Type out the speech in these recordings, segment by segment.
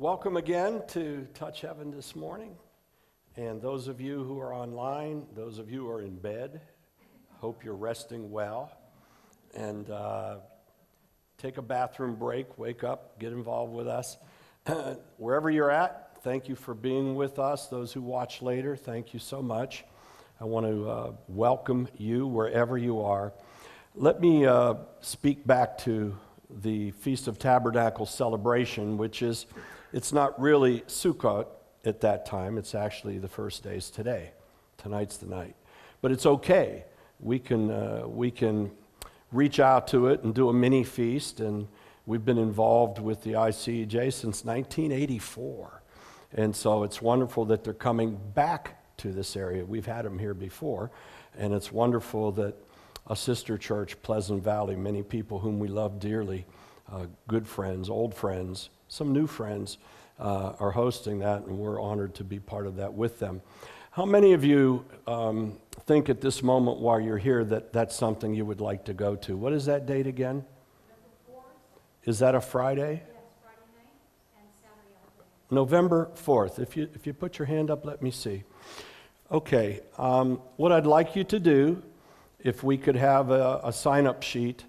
Welcome again to Touch Heaven this morning. And those of you who are online, those of you who are in bed, hope you're resting well. And uh, take a bathroom break, wake up, get involved with us. Wherever you're at, thank you for being with us. Those who watch later, thank you so much. I want to uh, welcome you wherever you are. Let me uh, speak back to the Feast of Tabernacles celebration, which is it's not really Sukkot at that time, it's actually the first days today. Tonight's the night. But it's okay. We can, uh, we can reach out to it and do a mini feast, and we've been involved with the ICEJ since 1984. And so it's wonderful that they're coming back to this area. We've had them here before, and it's wonderful that a sister church, Pleasant Valley, many people whom we love dearly, uh, good friends, old friends, some new friends uh, are hosting that, and we're honored to be part of that with them. How many of you um, think at this moment while you're here that that's something you would like to go to? What is that date again? Is that a Friday? Yes, Friday night and Saturday afternoon. November 4th. If you, if you put your hand up, let me see. Okay, um, what I'd like you to do, if we could have a, a sign up sheet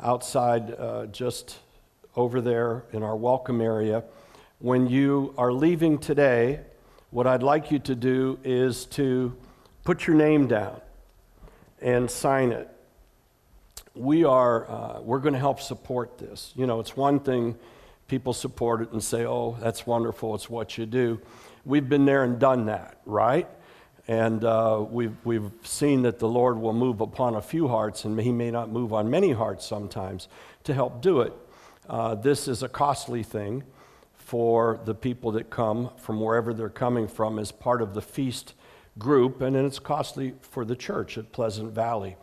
outside uh, just over there in our welcome area. When you are leaving today, what I'd like you to do is to put your name down and sign it. We are, uh, we're going to help support this. You know, it's one thing people support it and say, oh, that's wonderful, it's what you do. We've been there and done that, right? And uh, we've, we've seen that the Lord will move upon a few hearts, and He may not move on many hearts sometimes to help do it. Uh, this is a costly thing for the people that come from wherever they're coming from as part of the feast group, and then it's costly for the church at Pleasant Valley.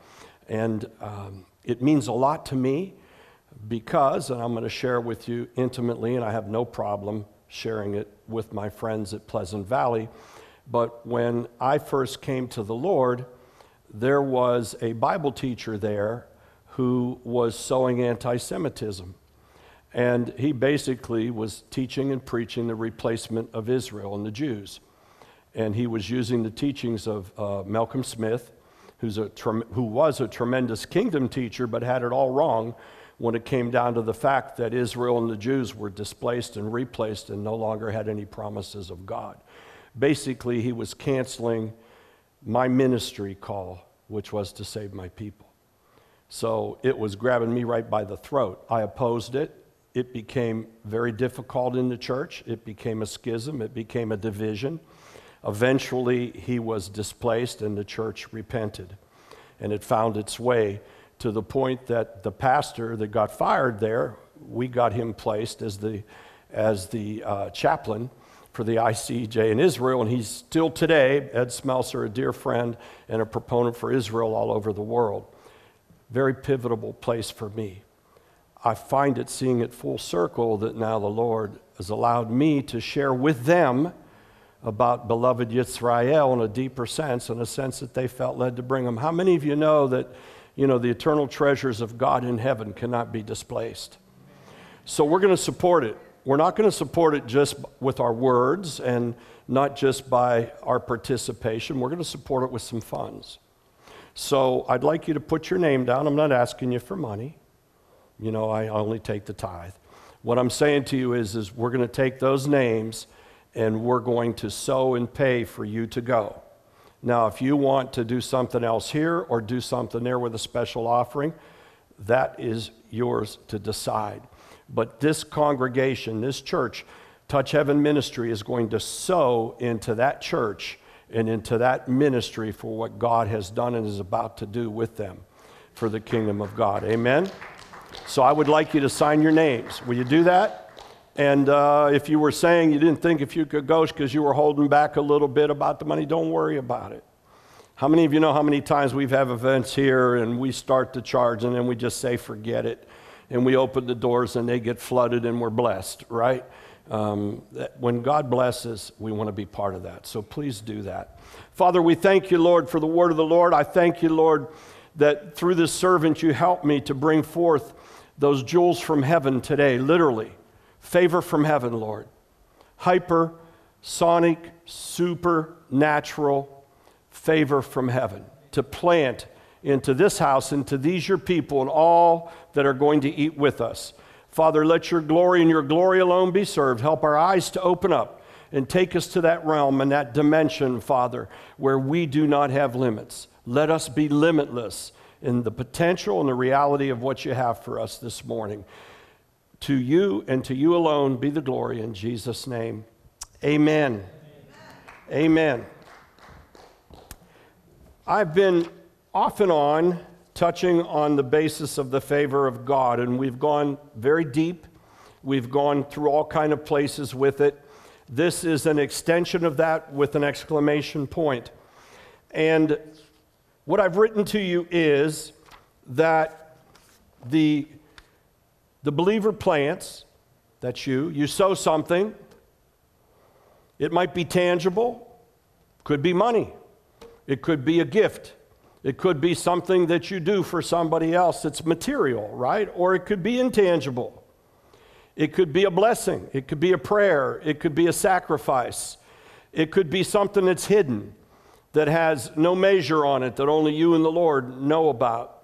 And um, it means a lot to me because, and I'm going to share with you intimately, and I have no problem sharing it with my friends at Pleasant Valley. But when I first came to the Lord, there was a Bible teacher there who was sowing anti Semitism. And he basically was teaching and preaching the replacement of Israel and the Jews. And he was using the teachings of uh, Malcolm Smith, who's a, who was a tremendous kingdom teacher, but had it all wrong when it came down to the fact that Israel and the Jews were displaced and replaced and no longer had any promises of God. Basically, he was canceling my ministry call, which was to save my people. So it was grabbing me right by the throat. I opposed it it became very difficult in the church. It became a schism, it became a division. Eventually, he was displaced and the church repented. And it found its way to the point that the pastor that got fired there, we got him placed as the, as the uh, chaplain for the ICEJ in Israel, and he's still today, Ed Smelser, a dear friend and a proponent for Israel all over the world. Very pivotal place for me. I find it seeing it full circle that now the Lord has allowed me to share with them about beloved Yisrael in a deeper sense, in a sense that they felt led to bring them. How many of you know that, you know, the eternal treasures of God in heaven cannot be displaced? So we're going to support it. We're not going to support it just with our words and not just by our participation. We're going to support it with some funds. So I'd like you to put your name down. I'm not asking you for money. You know, I only take the tithe. What I'm saying to you is, is we're going to take those names and we're going to sow and pay for you to go. Now, if you want to do something else here or do something there with a special offering, that is yours to decide. But this congregation, this church, Touch Heaven Ministry, is going to sow into that church and into that ministry for what God has done and is about to do with them for the kingdom of God. Amen. So I would like you to sign your names. Will you do that? And uh, if you were saying you didn't think if you could go because you were holding back a little bit about the money, don't worry about it. How many of you know how many times we've had events here and we start to charge and then we just say, forget it. And we open the doors and they get flooded and we're blessed, right? Um, when God blesses, we want to be part of that. So please do that. Father, we thank you, Lord, for the word of the Lord. I thank you, Lord, that through this servant you help me to bring forth those jewels from heaven today, literally. Favor from heaven, Lord. Hyper, sonic, supernatural favor from heaven to plant into this house, into these your people, and all that are going to eat with us. Father, let your glory and your glory alone be served. Help our eyes to open up and take us to that realm and that dimension, Father, where we do not have limits. Let us be limitless in the potential and the reality of what you have for us this morning. To you and to you alone be the glory in Jesus' name. Amen. Amen. I've been off and on touching on the basis of the favor of God, and we've gone very deep. We've gone through all kind of places with it. This is an extension of that with an exclamation point. And what I've written to you is that the, the believer plants, that's you, you sow something. It might be tangible, could be money, it could be a gift, it could be something that you do for somebody else that's material, right? Or it could be intangible. It could be a blessing, it could be a prayer, it could be a sacrifice, it could be something that's hidden that has no measure on it that only you and the Lord know about.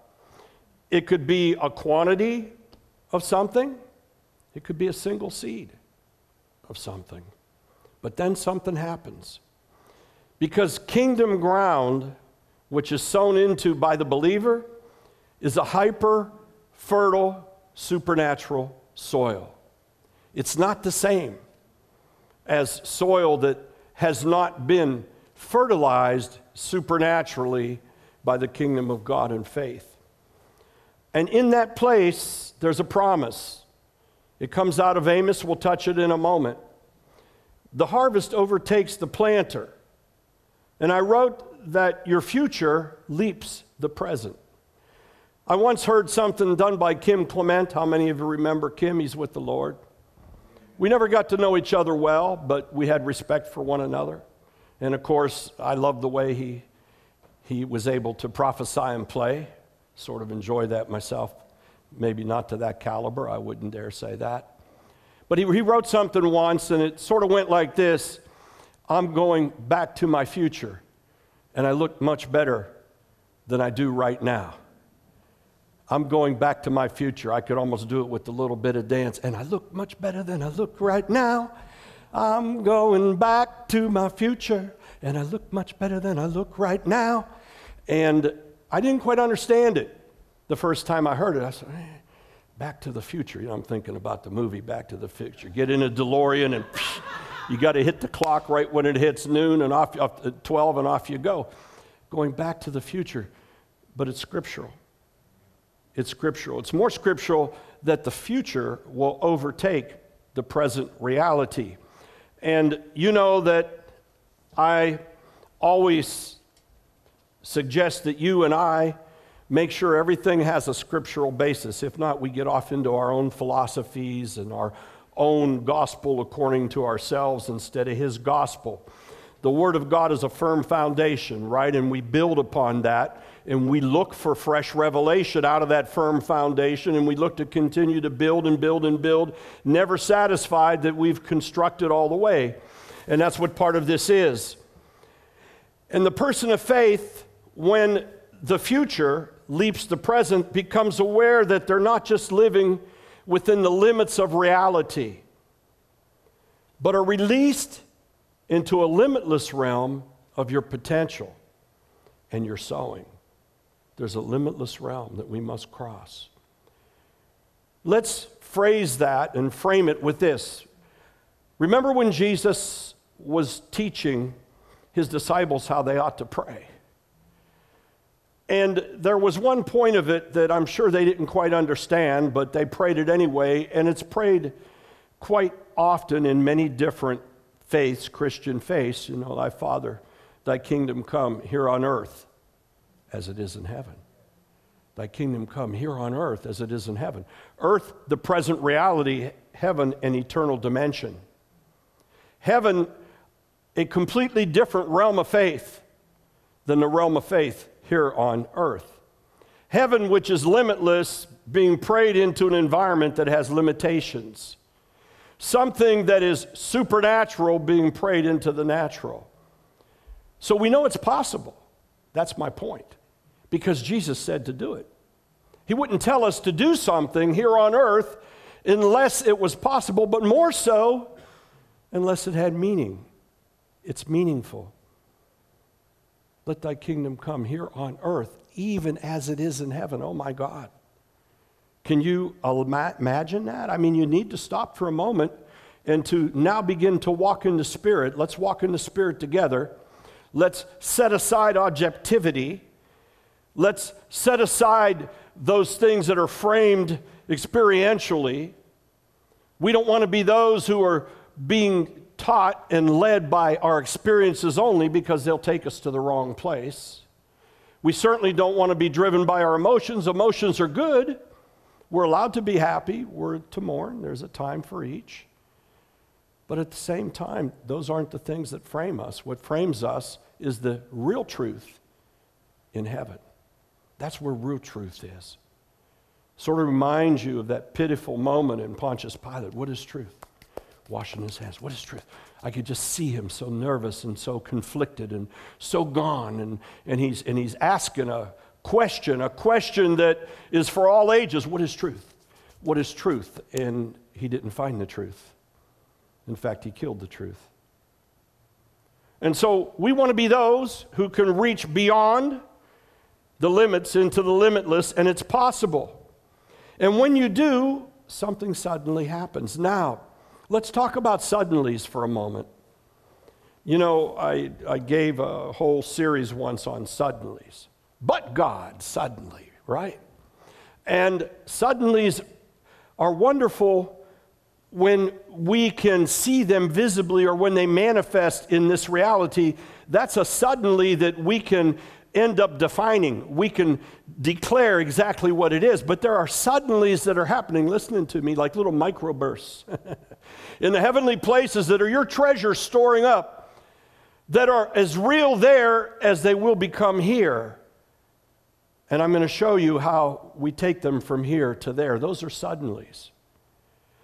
It could be a quantity of something, it could be a single seed of something. But then something happens. Because kingdom ground which is sown into by the believer, is a hyper fertile supernatural soil. It's not the same as soil that has not been fertilized supernaturally by the kingdom of God and faith. And in that place, there's a promise. It comes out of Amos, we'll touch it in a moment. The harvest overtakes the planter. And I wrote that your future leaps the present. I once heard something done by Kim Clement. How many of you remember Kim? He's with the Lord. We never got to know each other well, but we had respect for one another. And of course, I love the way he, he was able to prophesy and play. Sort of enjoy that myself. Maybe not to that caliber, I wouldn't dare say that. But he, he wrote something once, and it sort of went like this I'm going back to my future and I look much better than I do right now. I'm going back to my future. I could almost do it with a little bit of dance, and I look much better than I look right now. I'm going back to my future, and I look much better than I look right now. And I didn't quite understand it the first time I heard it. I said, hey, Back to the future. You know, I'm thinking about the movie Back to the Future. Get in a DeLorean and. You got to hit the clock right when it hits noon and off, off uh, 12 and off you go. Going back to the future, but it's scriptural. It's scriptural. It's more scriptural that the future will overtake the present reality. And you know that I always suggest that you and I make sure everything has a scriptural basis. If not, we get off into our own philosophies and our own gospel according to ourselves instead of his gospel. The Word of God is a firm foundation, right? And we build upon that and we look for fresh revelation out of that firm foundation and we look to continue to build and build and build, never satisfied that we've constructed all the way. And that's what part of this is. And the person of faith, when the future leaps the present, becomes aware that they're not just living within the limits of reality, but are released into a limitless realm of your potential and your sowing. There's a limitless realm that we must cross. Let's phrase that and frame it with this. Remember when Jesus was teaching his disciples how they ought to pray? And there was one point of it that I'm sure they didn't quite understand, but they prayed it anyway, and it's prayed quite often in many different faiths, Christian faiths. You know, thy Father, thy kingdom come here on earth as it is in heaven. Thy kingdom come here on earth as it is in heaven. Earth, the present reality, heaven, an eternal dimension. Heaven, a completely different realm of faith than the realm of faith here on earth. Heaven, which is limitless, being prayed into an environment that has limitations. something that is supernatural being prayed into the natural. So we know it's possible. That's my point. Because Jesus said to do it. He wouldn't tell us to do something here on earth unless it was possible, but more so, unless it had meaning. It's meaningful. Let thy kingdom come here on earth, even as it is in heaven. Oh my God. Can you imagine that? I mean, you need to stop for a moment and to now begin to walk in the Spirit. Let's walk in the Spirit together. Let's set aside objectivity. Let's set aside those things that are framed experientially. We don't want to be those who are being taught and led by our experiences only because they'll take us to the wrong place. We certainly don't want to be driven by our emotions. Emotions are good. We're allowed to be happy, we're to mourn. There's a time for each. But at the same time, those aren't the things that frame us. What frames us is the real truth in heaven. That's where real truth is. Sort of reminds you of that pitiful moment in Pontius Pilate. What is truth? Washing his hands. What is truth? I could just see him so nervous and so conflicted and so gone. And, and, he's, and he's asking a question, a question that is for all ages What is truth? What is truth? And he didn't find the truth. In fact, he killed the truth. And so we want to be those who can reach beyond the limits into the limitless, and it's possible. And when you do, something suddenly happens. Now, let's talk about suddenlies for a moment. You know, I, I gave a whole series once on suddenlies. But God, suddenly, right? And suddenlies are wonderful when we can see them visibly or when they manifest in this reality. That's a suddenly that we can end up defining. We can declare exactly what it is. But there are suddenlies that are happening, listening to me, like little microbursts in the heavenly places that are your treasure storing up, that are as real there as they will become here. And I'm going to show you how we take them from here to there. Those are suddenlies.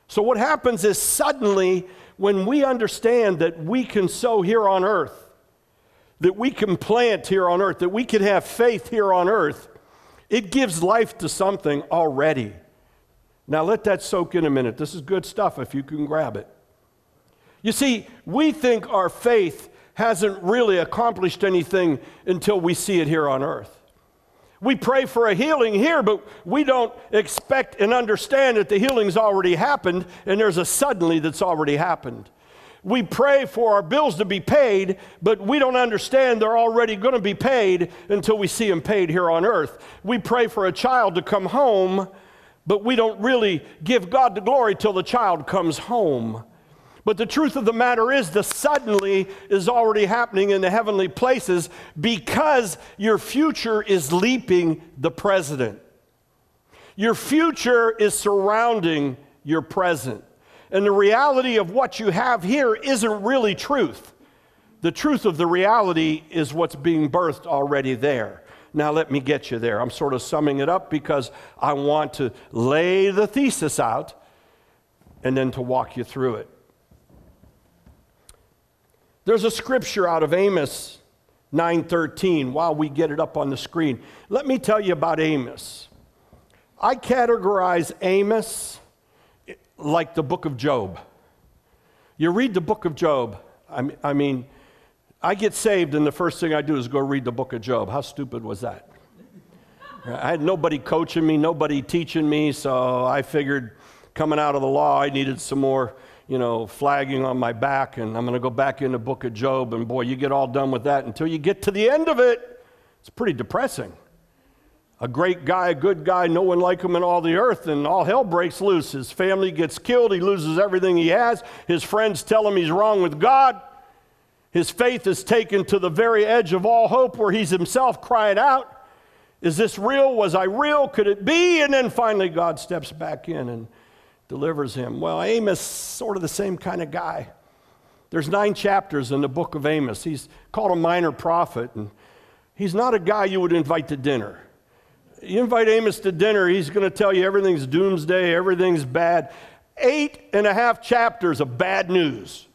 So, what happens is suddenly, when we understand that we can sow here on earth, that we can plant here on earth, that we can have faith here on earth, it gives life to something already. Now, let that soak in a minute. This is good stuff if you can grab it. You see, we think our faith hasn't really accomplished anything until we see it here on earth. We pray for a healing here, but we don't expect and understand that the healing's already happened and there's a suddenly that's already happened. We pray for our bills to be paid, but we don't understand they're already going to be paid until we see them paid here on earth. We pray for a child to come home, but we don't really give God the glory till the child comes home. But the truth of the matter is, the suddenly is already happening in the heavenly places because your future is leaping the president. Your future is surrounding your present. And the reality of what you have here isn't really truth. The truth of the reality is what's being birthed already there. Now, let me get you there. I'm sort of summing it up because I want to lay the thesis out and then to walk you through it. There's a scripture out of Amos 9:13 while we get it up on the screen. Let me tell you about Amos. I categorize Amos like the book of Job. You read the book of Job. I mean, I get saved, and the first thing I do is go read the book of Job. How stupid was that? I had nobody coaching me, nobody teaching me, so I figured coming out of the law, I needed some more you know, flagging on my back, and I'm going to go back in the book of Job, and boy, you get all done with that until you get to the end of it. It's pretty depressing. A great guy, a good guy, no one like him in all the earth, and all hell breaks loose. His family gets killed, he loses everything he has. His friends tell him he's wrong with God. His faith is taken to the very edge of all hope, where he's himself crying out, Is this real? Was I real? Could it be? And then finally, God steps back in and delivers him. Well, Amos, sort of the same kind of guy. There's nine chapters in the book of Amos. He's called a minor prophet, and he's not a guy you would invite to dinner. You invite Amos to dinner, he's going to tell you everything's doomsday, everything's bad. eight and a half chapters of bad news.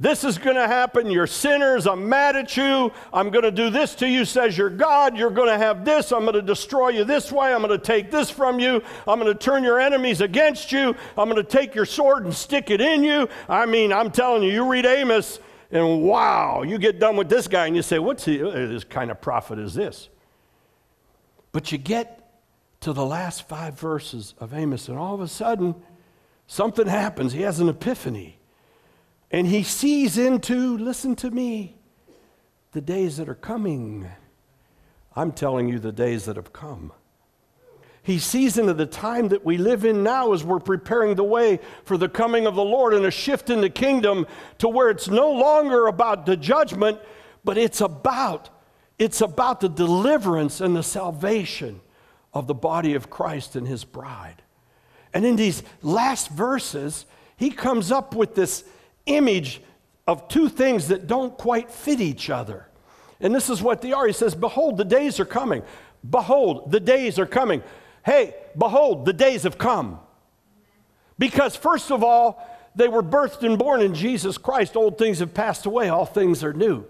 This is going to happen. You're sinners. I'm mad at you. I'm going to do this to you, says your God. You're going to have this. I'm going to destroy you this way. I'm going to take this from you. I'm going to turn your enemies against you. I'm going to take your sword and stick it in you. I mean, I'm telling you, you read Amos, and wow, you get done with this guy, and you say, What's he, uh, this kind of prophet is this? But you get to the last five verses of Amos, and all of a sudden, something happens. He has an epiphany. And he sees into, listen to me, the days that are coming. I'm telling you the days that have come. He sees into the time that we live in now as we're preparing the way for the coming of the Lord and a shift in the kingdom to where it's no longer about the judgment, but it's about it's about the deliverance and the salvation of the body of Christ and his bride. And in these last verses, he comes up with this image of two things that don't quite fit each other. And this is what they are. He says, Behold, the days are coming. Behold, the days are coming. Hey, behold, the days have come. Because, first of all, they were birthed and born in Jesus Christ. Old things have passed away, all things are new.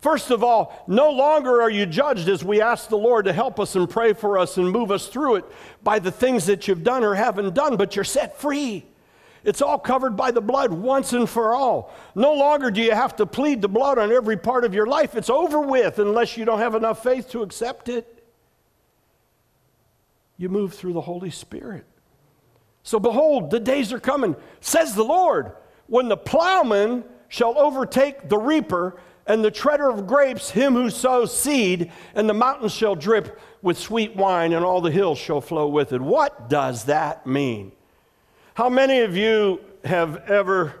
First of all, no longer are you judged as we ask the Lord to help us and pray for us and move us through it by the things that you've done or haven't done, but you're set free. It's all covered by the blood once and for all. No longer do you have to plead the blood on every part of your life. It's over with unless you don't have enough faith to accept it. You move through the Holy Spirit. So behold, the days are coming, says the Lord, when the plowman shall overtake the reaper and the treader of grapes him who sows seed, and the mountains shall drip with sweet wine, and all the hills shall flow with it. What does that mean? How many of you have ever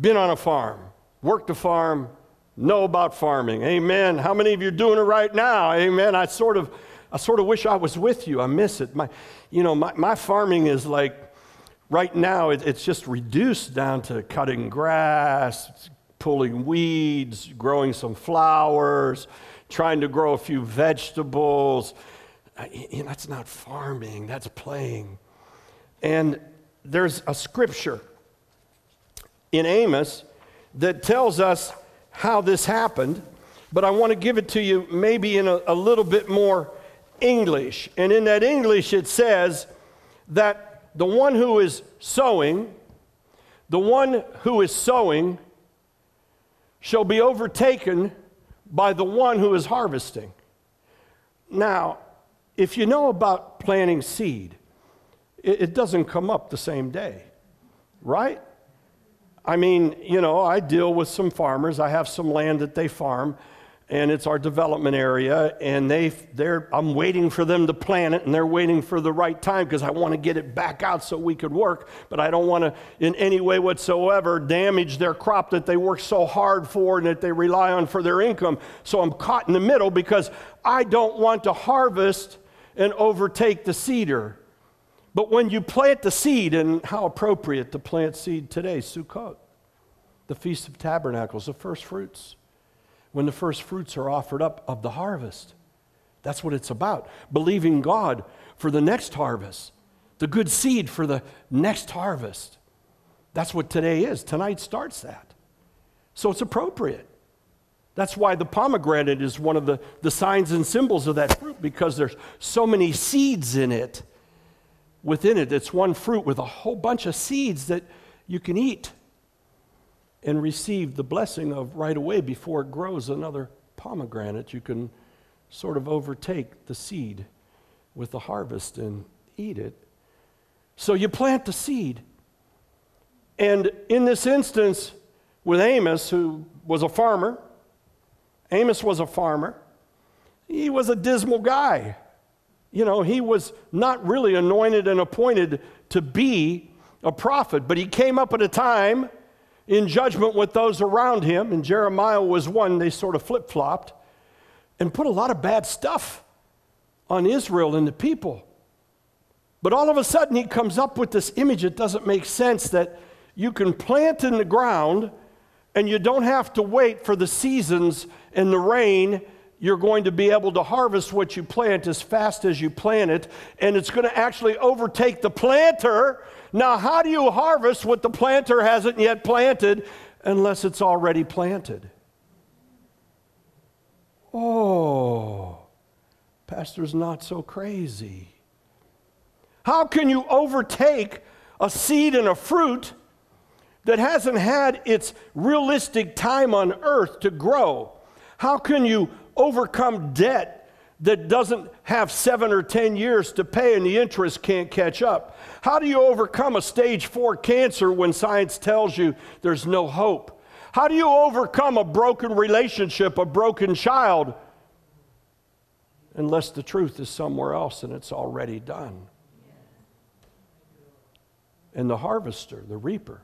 been on a farm, worked a farm, know about farming? Amen. How many of you are doing it right now? Amen. I sort of, I sort of wish I was with you. I miss it. My, you know, my, my farming is like, right now, it, it's just reduced down to cutting grass, pulling weeds, growing some flowers, trying to grow a few vegetables. You know, that's not farming, that's playing. And there's a scripture in Amos that tells us how this happened, but I want to give it to you maybe in a, a little bit more English. And in that English, it says that the one who is sowing, the one who is sowing, shall be overtaken by the one who is harvesting. Now, if you know about planting seed, it, it doesn't come up the same day, right? I mean, you know, I deal with some farmers. I have some land that they farm, and it's our development area. And they, they're, I'm waiting for them to plant it, and they're waiting for the right time because I want to get it back out so we could work. But I don't want to, in any way whatsoever, damage their crop that they work so hard for and that they rely on for their income. So I'm caught in the middle because I don't want to harvest and overtake the seeder. But when you plant the seed, and how appropriate to plant seed today, Sukkot, the Feast of Tabernacles, the first fruits. When the first fruits are offered up of the harvest. That's what it's about. Believing God for the next harvest, the good seed for the next harvest. That's what today is. Tonight starts that. So it's appropriate. That's why the pomegranate is one of the, the signs and symbols of that fruit because there's so many seeds in it within it. It's one fruit with a whole bunch of seeds that you can eat and receive the blessing of right away before it grows another pomegranate. You can sort of overtake the seed with the harvest and eat it. So you plant the seed. And in this instance, with Amos, who was a farmer, Amos was a farmer. He was a dismal guy. You know, he was not really anointed and appointed to be a prophet, but he came up at a time in judgment with those around him, and Jeremiah was one, they sort of flip flopped and put a lot of bad stuff on Israel and the people. But all of a sudden, he comes up with this image that doesn't make sense that you can plant in the ground and you don't have to wait for the seasons and the rain you're going to be able to harvest what you plant as fast as you plant it, and it's going to actually overtake the planter. Now, how do you harvest what the planter hasn't yet planted unless it's already planted? Oh, Pastor's not so crazy. How can you overtake a seed and a fruit that hasn't had its realistic time on earth to grow? How can you overcome debt that doesn't have seven or 10 years to pay and the interest can't catch up? How do you overcome a stage four cancer when science tells you there's no hope? How do you overcome a broken relationship, a broken child, unless the truth is somewhere else and it's already done? And the harvester, the reaper,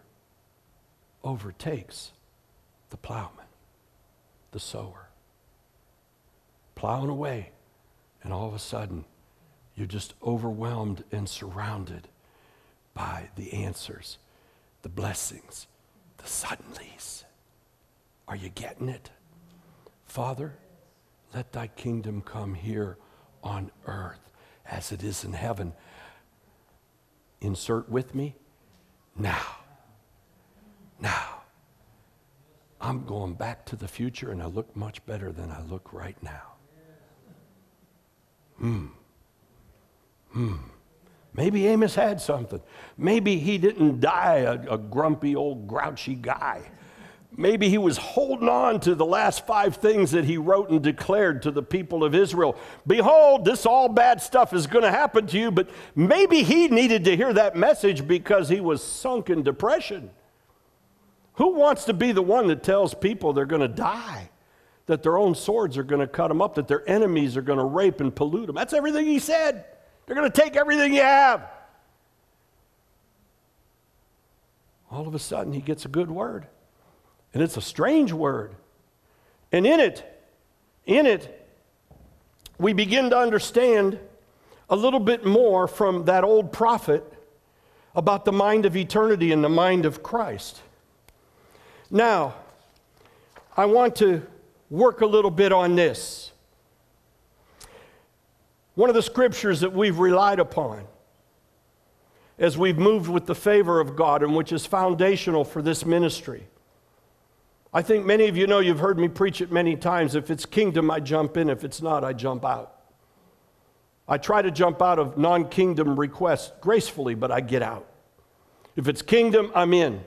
overtakes the plowman, the sower. Plowing away, and all of a sudden, you're just overwhelmed and surrounded by the answers, the blessings, the suddenlies. Are you getting it? Father, let thy kingdom come here on earth as it is in heaven. Insert with me now. Now. I'm going back to the future and I look much better than I look right now. Hmm. Hmm. Maybe Amos had something. Maybe he didn't die a, a grumpy old grouchy guy. Maybe he was holding on to the last five things that he wrote and declared to the people of Israel. Behold, this all bad stuff is going to happen to you. But maybe he needed to hear that message because he was sunk in depression. Who wants to be the one that tells people they're going to die? That their own swords are going to cut them up, that their enemies are going to rape and pollute them. That's everything he said. They're going to take everything you have. All of a sudden, he gets a good word. And it's a strange word. And in it, in it, we begin to understand a little bit more from that old prophet about the mind of eternity and the mind of Christ. Now, I want to work a little bit on this. One of the scriptures that we've relied upon as we've moved with the favor of God and which is foundational for this ministry I think many of you know you've heard me preach it many times. If it's kingdom, I jump in. If it's not, I jump out. I try to jump out of non kingdom requests gracefully, but I get out. If it's kingdom, I'm in.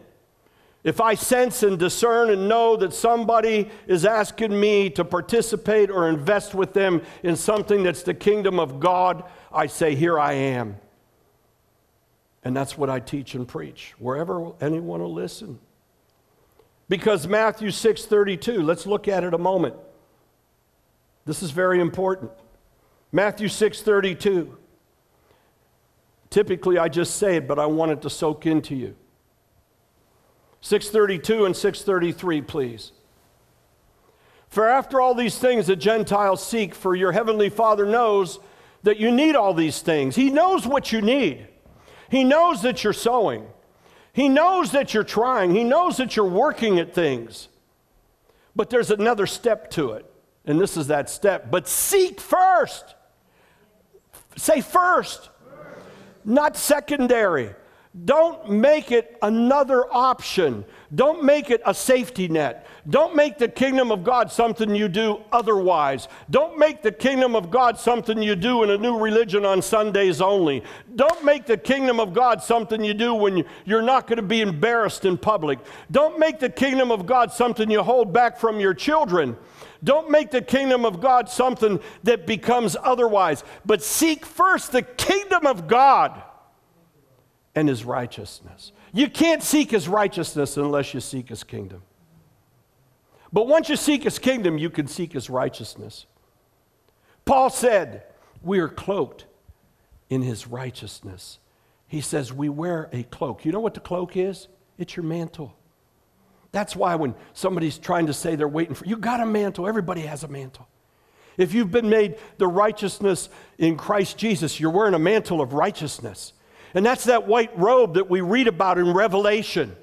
If I sense and discern and know that somebody is asking me to participate or invest with them in something that's the kingdom of God, I say, Here I am. And that's what I teach and preach, wherever anyone will listen. Because Matthew 6:32, let's look at it a moment. This is very important. Matthew 6:32. Typically I just say it, but I want it to soak into you. 632 and 633, please. For after all these things the Gentiles seek, for your heavenly Father knows that you need all these things. He knows what you need. He knows that you're sowing. He knows that you're trying, He knows that you're working at things. But there's another step to it, and this is that step. But seek first. Say first, first. not secondary. Don't make it another option. Don't make it a safety net. Don't make the kingdom of God something you do otherwise. Don't make the kingdom of God something you do in a new religion on Sundays only. Don't make the kingdom of God something you do when you're not going to be embarrassed in public. Don't make the kingdom of God something you hold back from your children. Don't make the kingdom of God something that becomes otherwise, but seek first the kingdom of God and his righteousness. You can't seek his righteousness unless you seek his kingdom. But once you seek his kingdom, you can seek his righteousness. Paul said, We are cloaked in his righteousness. He says, We wear a cloak. You know what the cloak is? It's your mantle. That's why when somebody's trying to say they're waiting for you got a mantle, everybody has a mantle. If you've been made the righteousness in Christ Jesus, you're wearing a mantle of righteousness. And that's that white robe that we read about in Revelation.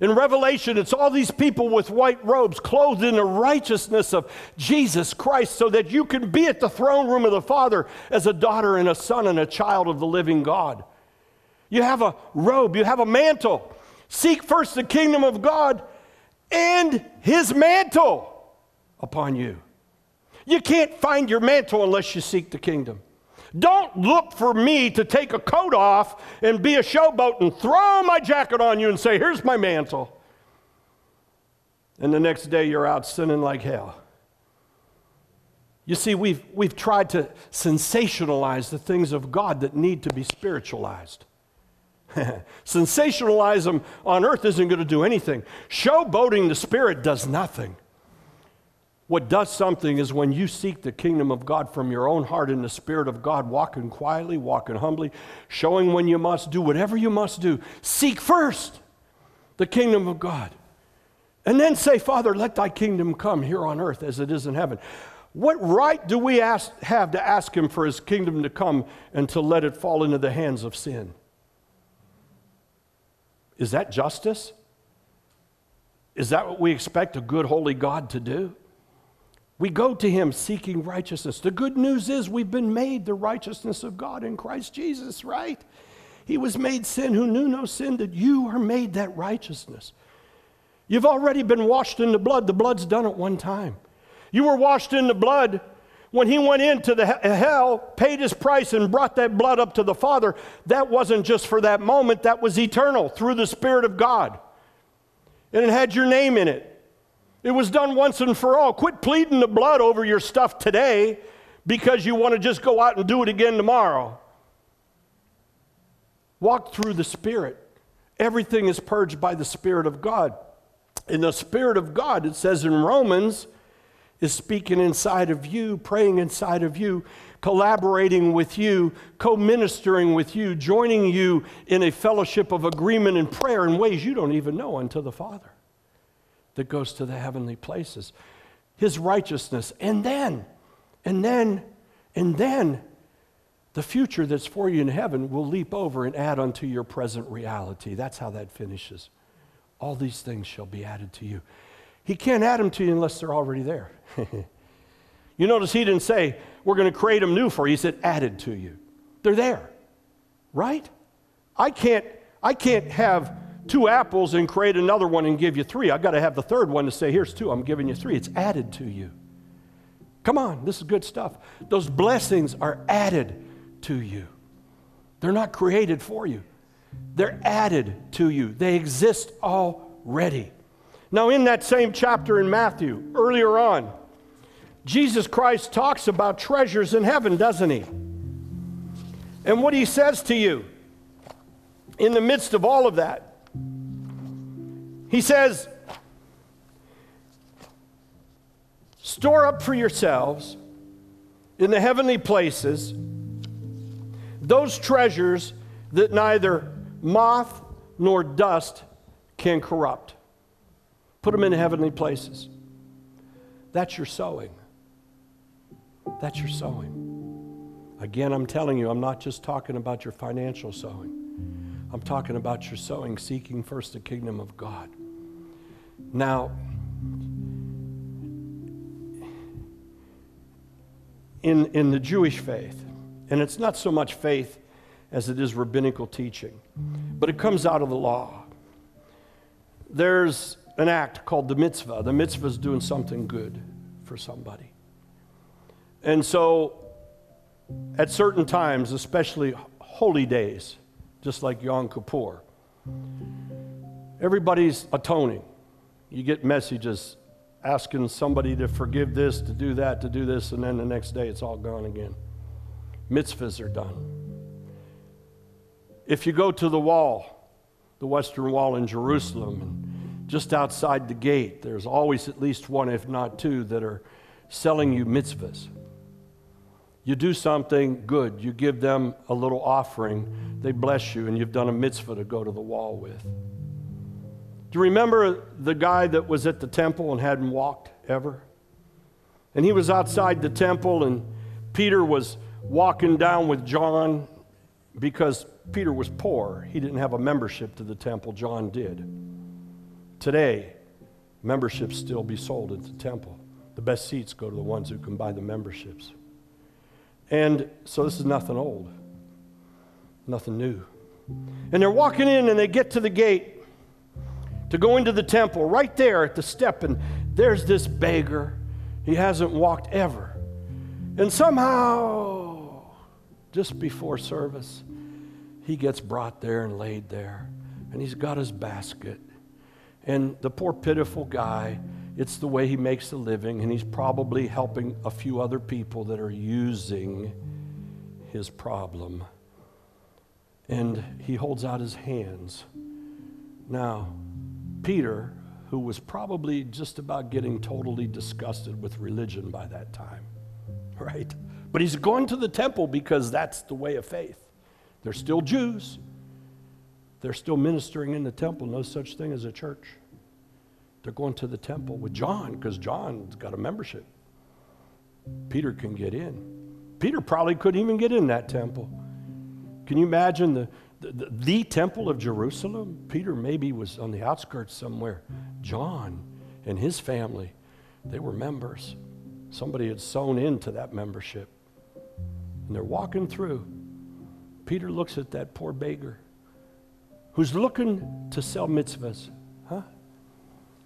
In Revelation, it's all these people with white robes, clothed in the righteousness of Jesus Christ, so that you can be at the throne room of the Father as a daughter and a son and a child of the living God. You have a robe, you have a mantle. Seek first the kingdom of God and his mantle upon you. You can't find your mantle unless you seek the kingdom. Don't look for me to take a coat off and be a showboat and throw my jacket on you and say, Here's my mantle. And the next day you're out sinning like hell. You see, we've, we've tried to sensationalize the things of God that need to be spiritualized. sensationalize them on earth isn't going to do anything. Showboating the Spirit does nothing. What does something is when you seek the kingdom of God from your own heart in the Spirit of God, walking quietly, walking humbly, showing when you must do whatever you must do. Seek first the kingdom of God. And then say, Father, let thy kingdom come here on earth as it is in heaven. What right do we ask, have to ask him for his kingdom to come and to let it fall into the hands of sin? Is that justice? Is that what we expect a good, holy God to do? We go to him seeking righteousness. The good news is we've been made the righteousness of God in Christ Jesus, right? He was made sin who knew no sin, that you are made that righteousness. You've already been washed in the blood. The blood's done at one time. You were washed in the blood when he went into the hell, paid his price, and brought that blood up to the Father. That wasn't just for that moment, that was eternal through the Spirit of God. And it had your name in it. It was done once and for all. Quit pleading the blood over your stuff today because you want to just go out and do it again tomorrow. Walk through the Spirit. Everything is purged by the Spirit of God. In the Spirit of God, it says in Romans, is speaking inside of you, praying inside of you, collaborating with you, co ministering with you, joining you in a fellowship of agreement and prayer in ways you don't even know unto the Father that goes to the heavenly places. His righteousness. And then, and then, and then, the future that's for you in heaven will leap over and add unto your present reality. That's how that finishes. All these things shall be added to you. He can't add them to you unless they're already there. you notice he didn't say, We're going to create them new for you. He said, Added to you. They're there, right? I can't, I can't have two apples and create another one and give you three. I've got to have the third one to say, here's two, I'm giving you three. It's added to you. Come on, this is good stuff. Those blessings are added to you, they're not created for you, they're added to you. They exist already. Now, in that same chapter in Matthew, earlier on, Jesus Christ talks about treasures in heaven, doesn't he? And what he says to you in the midst of all of that he says, Store up for yourselves in the heavenly places those treasures that neither moth nor dust can corrupt. Put them in heavenly places. That's your sowing. That's your sowing. Again, I'm telling you, I'm not just talking about your financial sowing. I'm talking about your sowing, seeking first the kingdom of God. Now, in, in the Jewish faith, and it's not so much faith as it is rabbinical teaching, but it comes out of the law. There's an act called the mitzvah. The mitzvah is doing something good for somebody. And so, at certain times, especially holy days, just like Yom Kippur, everybody's atoning. You get messages asking somebody to forgive this, to do that, to do this, and then the next day it's all gone again. Mitzvahs are done. If you go to the wall, the Western Wall in Jerusalem, and just outside the gate, there's always at least one, if not two, that are selling you mitzvahs. You do something good, you give them a little offering, they bless you, and you've done a mitzvah to go to the wall with. Do you remember the guy that was at the temple and hadn't walked ever? And he was outside the temple, and Peter was walking down with John because Peter was poor. He didn't have a membership to the temple, John did. Today, memberships still be sold at the temple. The best seats go to the ones who can buy the memberships. And so this is nothing old, nothing new. And they're walking in and they get to the gate to go into the temple right there at the step, and there's this beggar. He hasn't walked ever. And somehow, just before service, he gets brought there and laid there, and he's got his basket. And the poor, pitiful guy, it's the way he makes a living, and he's probably helping a few other people that are using his problem. And he holds out his hands. Now, Peter, who was probably just about getting mm-hmm. totally disgusted with religion by that time, right? But he's going to the temple because that's the way of faith. They're still Jews. They're still ministering in the temple. No such thing as a church. They're going to the temple with John because John's got a membership. Peter can get in. Peter probably couldn't even get in that temple. Can you imagine the, the, the, temple of Jerusalem? Peter maybe was on the outskirts somewhere. John and his family, they were members. Somebody had sown into that membership. And they're walking through. Peter looks at that poor beggar who's looking to sell mitzvahs. Huh?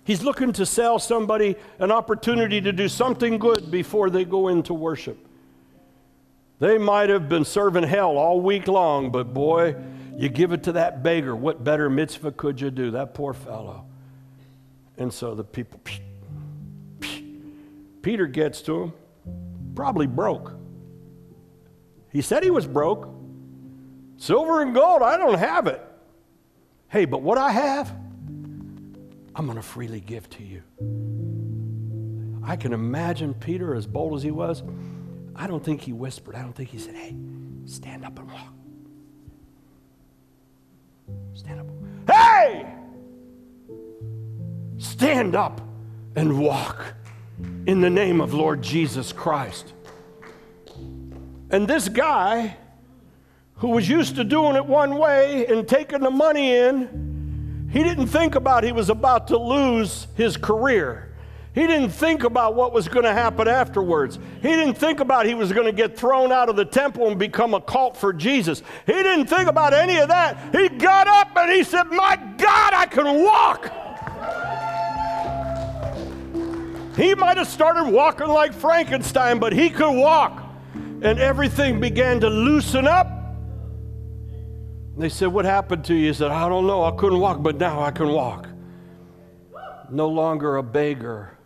He's looking to sell somebody an opportunity to do something good before they go into worship. They might have been serving hell all week long, but boy, you give it to that beggar. What better mitzvah could you do? That poor fellow. And so the people, psh, psh. Peter gets to him, probably broke. He said he was broke. Silver and gold, I don't have it. Hey, but what I have, I'm going to freely give to you. I can imagine Peter, as bold as he was, I don't think he whispered. I don't think he said, hey, stand up and walk. Stand up. Hey! Stand up and walk in the name of Lord Jesus Christ. And this guy, who was used to doing it one way and taking the money in, he didn't think about he was about to lose his career. He didn't think about what was going to happen afterwards. He didn't think about he was going to get thrown out of the temple and become a cult for Jesus. He didn't think about any of that. He got up and he said, My God, I can walk. He might have started walking like Frankenstein, but he could walk. And everything began to loosen up. They said, What happened to you? He said, I don't know. I couldn't walk, but now I can walk. No longer a beggar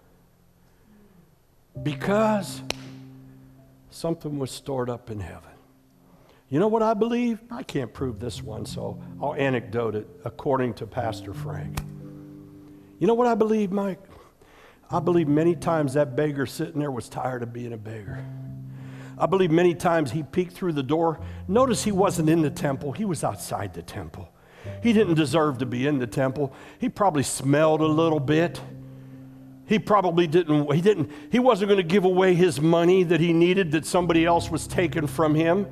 because something was stored up in heaven. You know what I believe? I can't prove this one, so I'll anecdote it according to Pastor Frank. You know what I believe, Mike? I believe many times that beggar sitting there was tired of being a beggar. I believe many times he peeked through the door. Notice he wasn't in the temple, he was outside the temple. He didn't deserve to be in the temple. He probably smelled a little bit. He probably didn't, he didn't, he wasn't going to give away his money that he needed that somebody else was taking from him.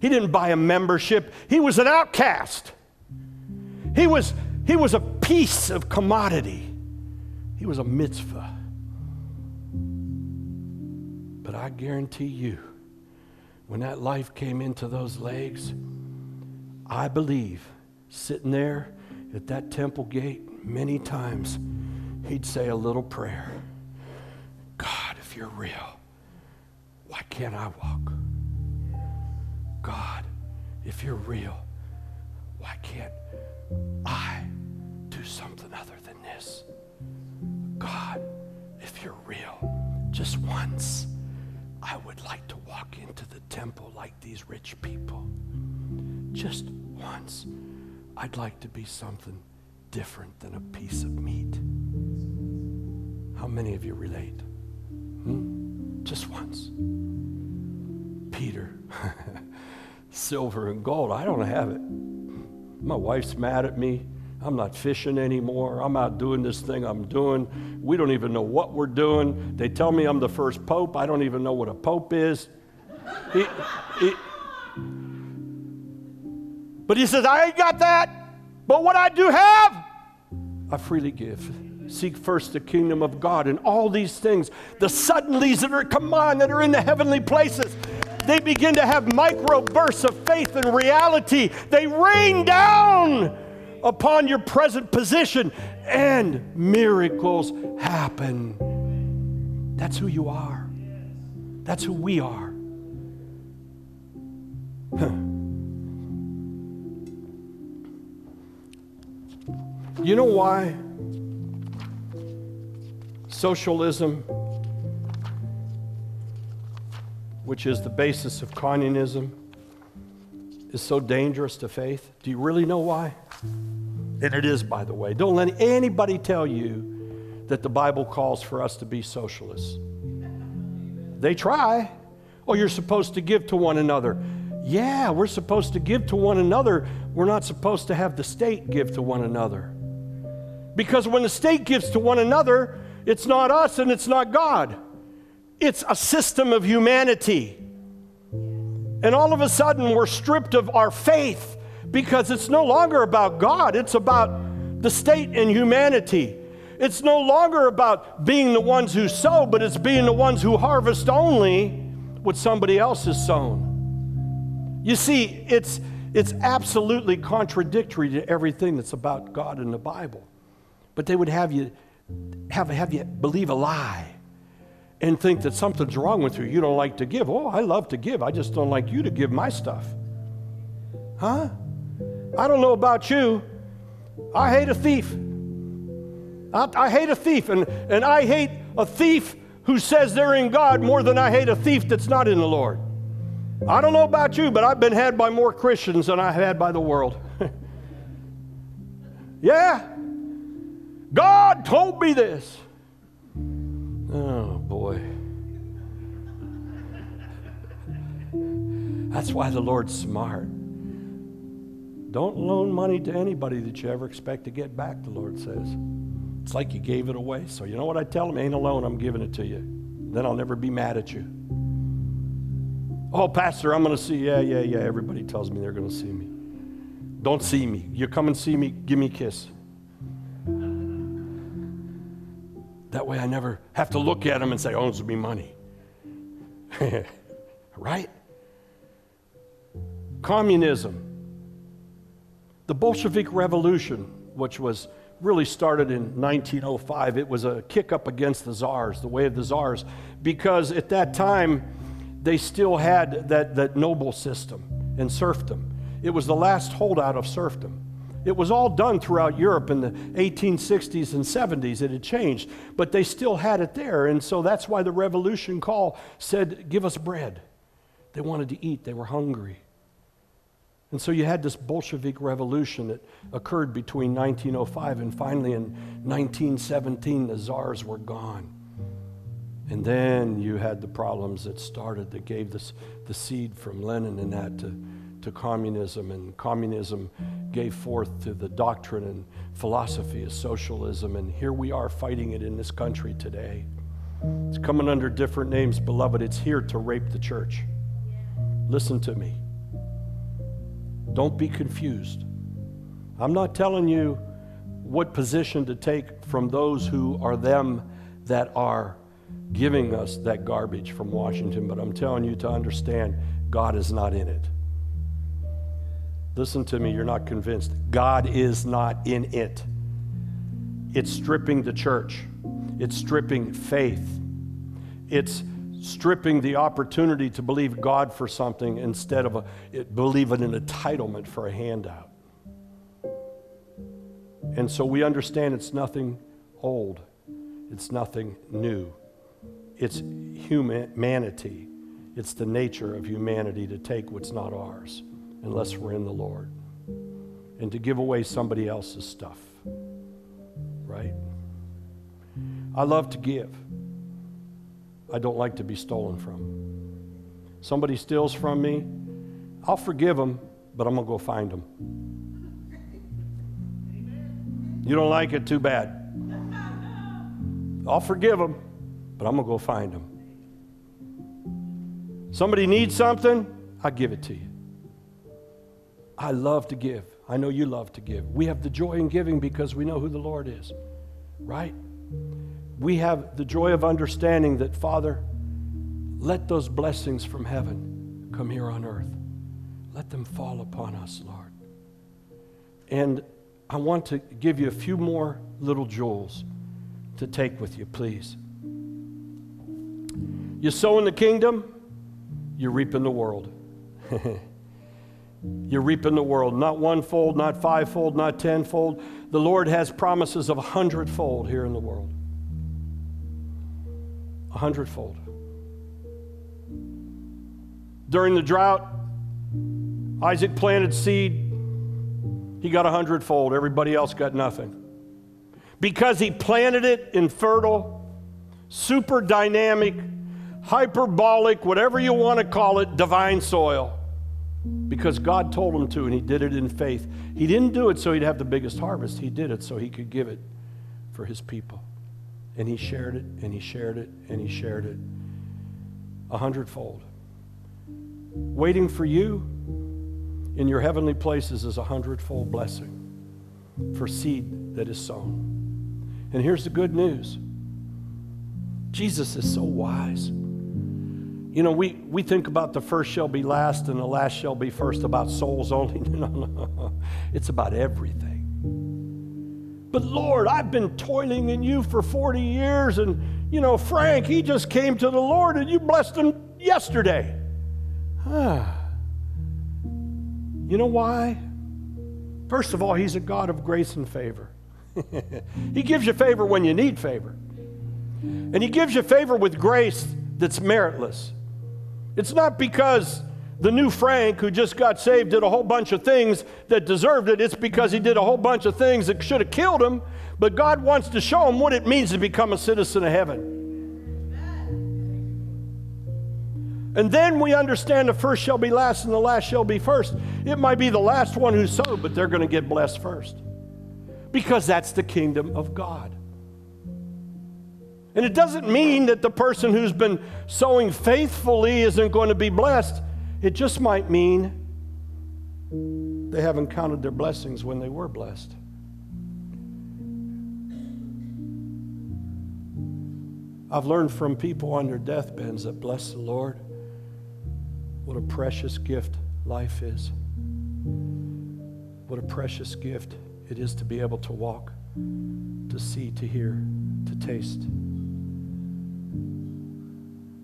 He didn't buy a membership. He was an outcast. He was, he was a piece of commodity. He was a mitzvah. But I guarantee you, when that life came into those legs, I believe sitting there at that temple gate many times, he'd say a little prayer God, if you're real, why can't I walk? God, if you're real, why can't I do something other than this? God, if you're real, just once, I would like to walk into the temple like these rich people. Just once, I'd like to be something different than a piece of meat. How many of you relate? Hmm? Just once. Peter, silver and gold, I don't have it. My wife's mad at me. I'm not fishing anymore. I'm out doing this thing I'm doing. We don't even know what we're doing. They tell me I'm the first pope. I don't even know what a pope is. He, he, but he says, I ain't got that. But what I do have, I freely give. Seek first the kingdom of God and all these things, the suddenlies that are come on that are in the heavenly places, they begin to have micro bursts of faith and reality. They rain down upon your present position and miracles happen. That's who you are. That's who we are. You know why socialism, which is the basis of communism, is so dangerous to faith? Do you really know why? And it is, by the way. Don't let anybody tell you that the Bible calls for us to be socialists. They try. Oh, you're supposed to give to one another. Yeah, we're supposed to give to one another. We're not supposed to have the state give to one another. Because when the state gives to one another, it's not us and it's not God. It's a system of humanity. And all of a sudden, we're stripped of our faith because it's no longer about God, it's about the state and humanity. It's no longer about being the ones who sow, but it's being the ones who harvest only what somebody else has sown. You see, it's, it's absolutely contradictory to everything that's about God in the Bible but they would have you have, have you believe a lie and think that something's wrong with you. You don't like to give. Oh, I love to give. I just don't like you to give my stuff. Huh? I don't know about you. I hate a thief. I, I hate a thief, and, and I hate a thief who says they're in God more than I hate a thief that's not in the Lord. I don't know about you, but I've been had by more Christians than I've had by the world. yeah, God told me this. Oh, boy. That's why the Lord's smart. Don't loan money to anybody that you ever expect to get back, the Lord says. It's like you gave it away. So, you know what I tell them? Ain't a loan, I'm giving it to you. Then I'll never be mad at you. Oh, Pastor, I'm going to see. Yeah, yeah, yeah. Everybody tells me they're going to see me. Don't see me. You come and see me, give me a kiss. That way I never have to look at them and say, oh, owes me money. right? Communism. The Bolshevik Revolution, which was really started in 1905, it was a kick up against the czars, the way of the czars, because at that time they still had that, that noble system and serfdom. It was the last holdout of serfdom. It was all done throughout Europe in the 1860s and 70s. It had changed, but they still had it there. And so that's why the revolution call said, Give us bread. They wanted to eat, they were hungry. And so you had this Bolshevik revolution that occurred between 1905 and finally in 1917, the czars were gone. And then you had the problems that started that gave this, the seed from Lenin and that to to communism, and communism gave forth to the doctrine and philosophy of socialism. And here we are fighting it in this country today. It's coming under different names, beloved. It's here to rape the church. Listen to me. Don't be confused. I'm not telling you what position to take from those who are them that are giving us that garbage from Washington, but I'm telling you to understand God is not in it. Listen to me, you're not convinced. God is not in it. It's stripping the church, it's stripping faith, it's stripping the opportunity to believe God for something instead of a, it, believing an entitlement for a handout. And so we understand it's nothing old, it's nothing new. It's humanity, it's the nature of humanity to take what's not ours unless we're in the Lord and to give away somebody else's stuff. Right? I love to give. I don't like to be stolen from. Somebody steals from me, I'll forgive them, but I'm going to go find them. You don't like it, too bad. I'll forgive them, but I'm going to go find them. Somebody needs something, I give it to you. I love to give. I know you love to give. We have the joy in giving because we know who the Lord is, right? We have the joy of understanding that, Father, let those blessings from heaven come here on earth. Let them fall upon us, Lord. And I want to give you a few more little jewels to take with you, please. You sow in the kingdom, you reap in the world. you reap in the world, not one fold, not fivefold, not tenfold. The Lord has promises of a hundredfold here in the world. A hundredfold. During the drought, Isaac planted seed. He got a hundredfold. Everybody else got nothing. Because he planted it in fertile, super dynamic, hyperbolic, whatever you want to call it, divine soil. Because God told him to, and he did it in faith. He didn't do it so he'd have the biggest harvest. He did it so he could give it for his people. And he shared it, and he shared it, and he shared it a hundredfold. Waiting for you in your heavenly places is a hundredfold blessing for seed that is sown. And here's the good news Jesus is so wise. You know, we, we think about the first shall be last and the last shall be first about souls only. No, no. It's about everything. But Lord, I've been toiling in you for 40 years, and, you know, Frank, he just came to the Lord and you blessed him yesterday. You know why? First of all, he's a God of grace and favor. he gives you favor when you need favor. And he gives you favor with grace that's meritless. It's not because the new Frank who just got saved did a whole bunch of things that deserved it. It's because he did a whole bunch of things that should have killed him. But God wants to show him what it means to become a citizen of heaven. And then we understand the first shall be last and the last shall be first. It might be the last one who sowed, but they're going to get blessed first. Because that's the kingdom of God. And it doesn't mean that the person who's been sowing faithfully isn't going to be blessed. It just might mean they haven't counted their blessings when they were blessed. I've learned from people on their deathbeds that bless the Lord what a precious gift life is. What a precious gift it is to be able to walk, to see, to hear, to taste.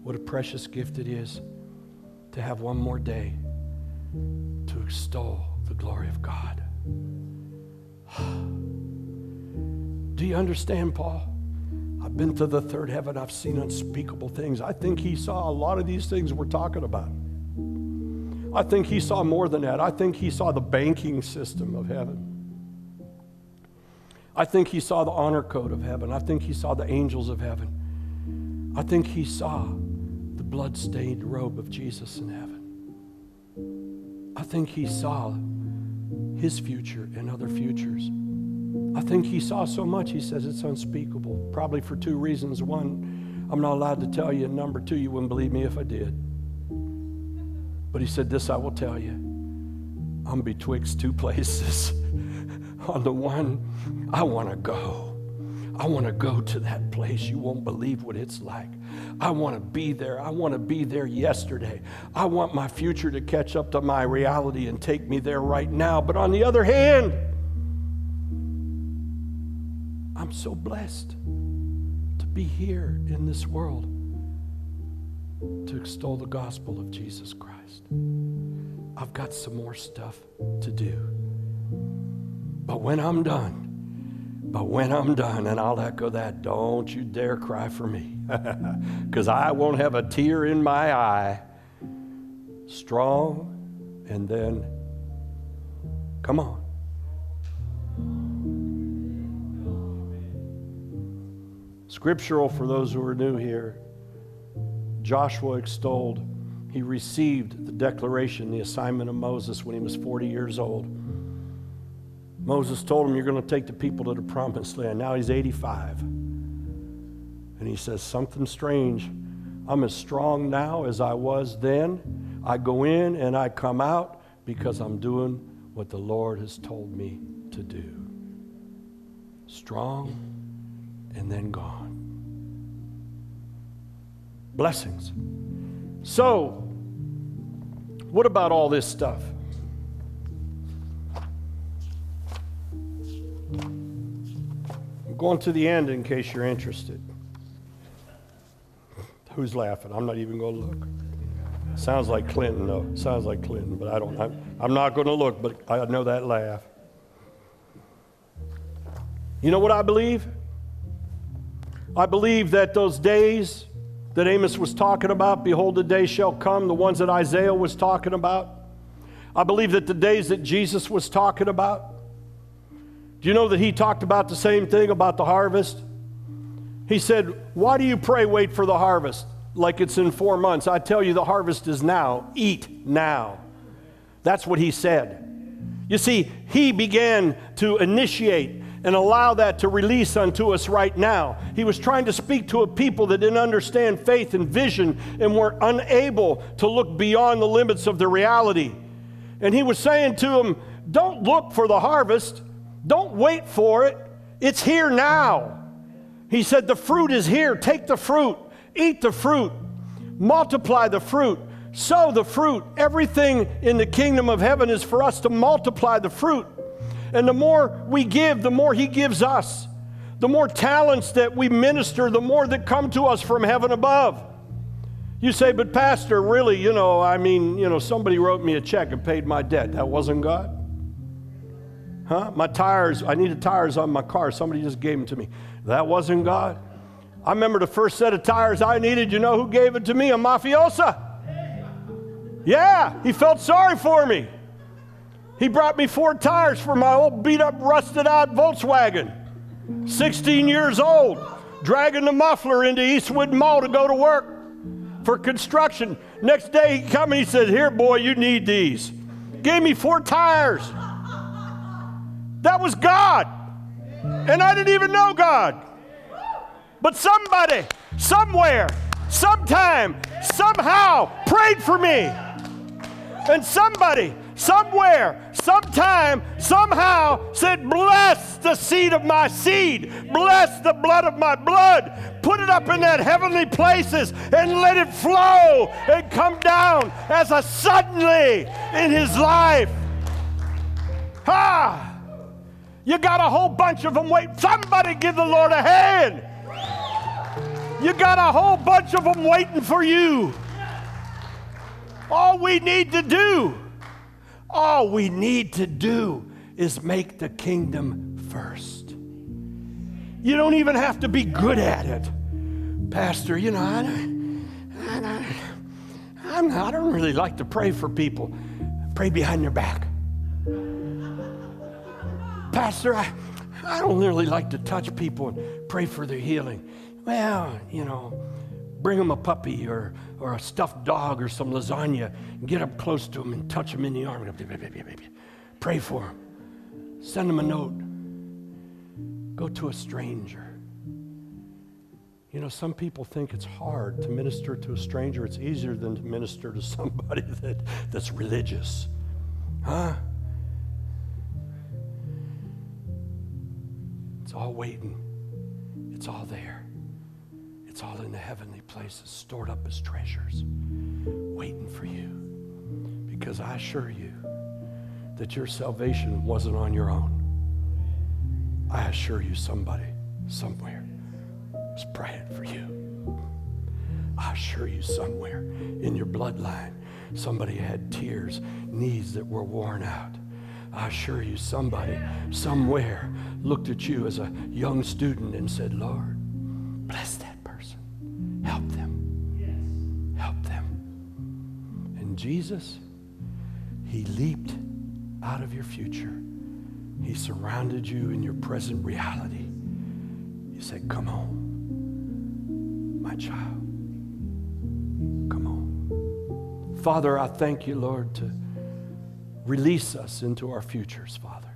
What a precious gift it is to have one more day to extol the glory of God. Do you understand, Paul? I've been to the third heaven. I've seen unspeakable things. I think he saw a lot of these things we're talking about. I think he saw more than that. I think he saw the banking system of heaven. I think he saw the honor code of heaven. I think he saw the angels of heaven. I think he saw blood-stained robe of Jesus in heaven. I think he saw his future and other futures. I think he saw so much, he says it's unspeakable, probably for two reasons. One, I'm not allowed to tell you, and number two, you wouldn't believe me if I did. But he said, This I will tell you I'm betwixt two places. On the one, I want to go. I want to go to that place. You won't believe what it's like. I want to be there. I want to be there yesterday. I want my future to catch up to my reality and take me there right now. But on the other hand, I'm so blessed to be here in this world to extol the gospel of Jesus Christ. I've got some more stuff to do. But when I'm done, but when I'm done, and I'll echo that, don't you dare cry for me, because I won't have a tear in my eye. Strong, and then, come on. Scriptural for those who are new here. Joshua extolled, he received the declaration, the assignment of Moses when he was 40 years old. Moses told him, You're going to take the people to the promised land. Now he's 85. And he says, Something strange. I'm as strong now as I was then. I go in and I come out because I'm doing what the Lord has told me to do. Strong and then gone. Blessings. So, what about all this stuff? Going to the end in case you're interested. Who's laughing? I'm not even going to look. Sounds like Clinton, though. Sounds like Clinton, but I don't. I'm, I'm not going to look, but I know that laugh. You know what I believe? I believe that those days that Amos was talking about, behold, the day shall come, the ones that Isaiah was talking about. I believe that the days that Jesus was talking about, do you know that he talked about the same thing about the harvest? He said, Why do you pray, wait for the harvest? Like it's in four months. I tell you, the harvest is now. Eat now. That's what he said. You see, he began to initiate and allow that to release unto us right now. He was trying to speak to a people that didn't understand faith and vision and were unable to look beyond the limits of the reality. And he was saying to them, Don't look for the harvest, don't wait for it. It's here now. He said, The fruit is here. Take the fruit, eat the fruit, multiply the fruit, sow the fruit. Everything in the kingdom of heaven is for us to multiply the fruit. And the more we give, the more He gives us. The more talents that we minister, the more that come to us from heaven above. You say, but Pastor, really, you know, I mean, you know, somebody wrote me a check and paid my debt. That wasn't God? Huh? My tires, I needed tires on my car. Somebody just gave them to me. That wasn't God. I remember the first set of tires I needed. You know who gave it to me? A mafiosa. Yeah, he felt sorry for me. He brought me four tires for my old beat up, rusted out Volkswagen. 16 years old, dragging the muffler into Eastwood Mall to go to work for construction. Next day he come and he said, Here, boy, you need these. Gave me four tires. That was God. And I didn't even know God. But somebody, somewhere, sometime, somehow prayed for me. And somebody, somewhere, sometime, somehow said, Bless the seed of my seed, bless the blood of my blood, put it up in that heavenly places and let it flow and come down as a suddenly in his life. Ah! You got a whole bunch of them waiting. Somebody give the Lord a hand. You got a whole bunch of them waiting for you. All we need to do, all we need to do is make the kingdom first. You don't even have to be good at it. Pastor, you know, I, I, I, I don't really like to pray for people. Pray behind their back. Pastor, I, I don't really like to touch people and pray for their healing. Well, you know, bring them a puppy or, or a stuffed dog or some lasagna and get up close to them and touch them in the arm. Pray for them. Send them a note. Go to a stranger. You know, some people think it's hard to minister to a stranger. It's easier than to minister to somebody that, that's religious. Huh? It's all waiting. It's all there. It's all in the heavenly places, stored up as treasures, waiting for you. Because I assure you that your salvation wasn't on your own. I assure you, somebody, somewhere, was praying for you. I assure you, somewhere in your bloodline, somebody had tears, knees that were worn out. I assure you, somebody somewhere looked at you as a young student and said, Lord, bless that person. Help them. Help them. And Jesus, He leaped out of your future. He surrounded you in your present reality. He said, Come home, my child. Come home. Father, I thank you, Lord, to release us into our futures, Father.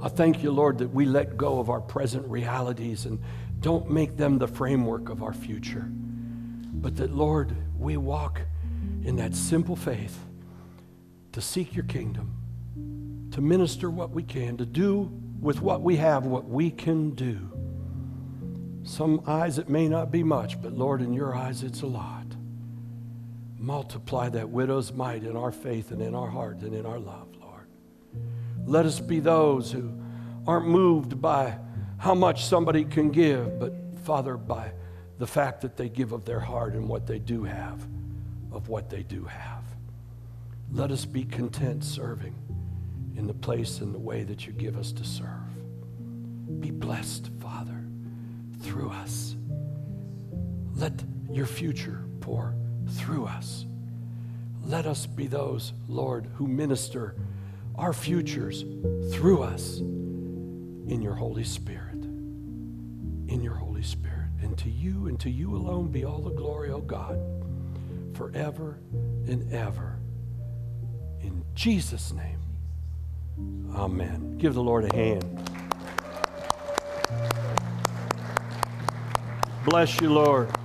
I thank you, Lord, that we let go of our present realities and don't make them the framework of our future. But that, Lord, we walk in that simple faith to seek your kingdom to minister what we can, to do with what we have what we can do. Some eyes it may not be much, but Lord, in your eyes it's a lot. Multiply that widow's mite in our faith and in our heart and in our love, Lord. Let us be those who aren't moved by how much somebody can give, but Father, by the fact that they give of their heart and what they do have, of what they do have. Let us be content serving in the place and the way that you give us to serve. Be blessed, Father, through us. Let your future pour through us. Let us be those, Lord, who minister our futures through us in your Holy Spirit. In your Holy Spirit. And to you and to you alone be all the glory, O God, forever and ever. In Jesus' name, amen. Give the Lord a hand. Bless you, Lord.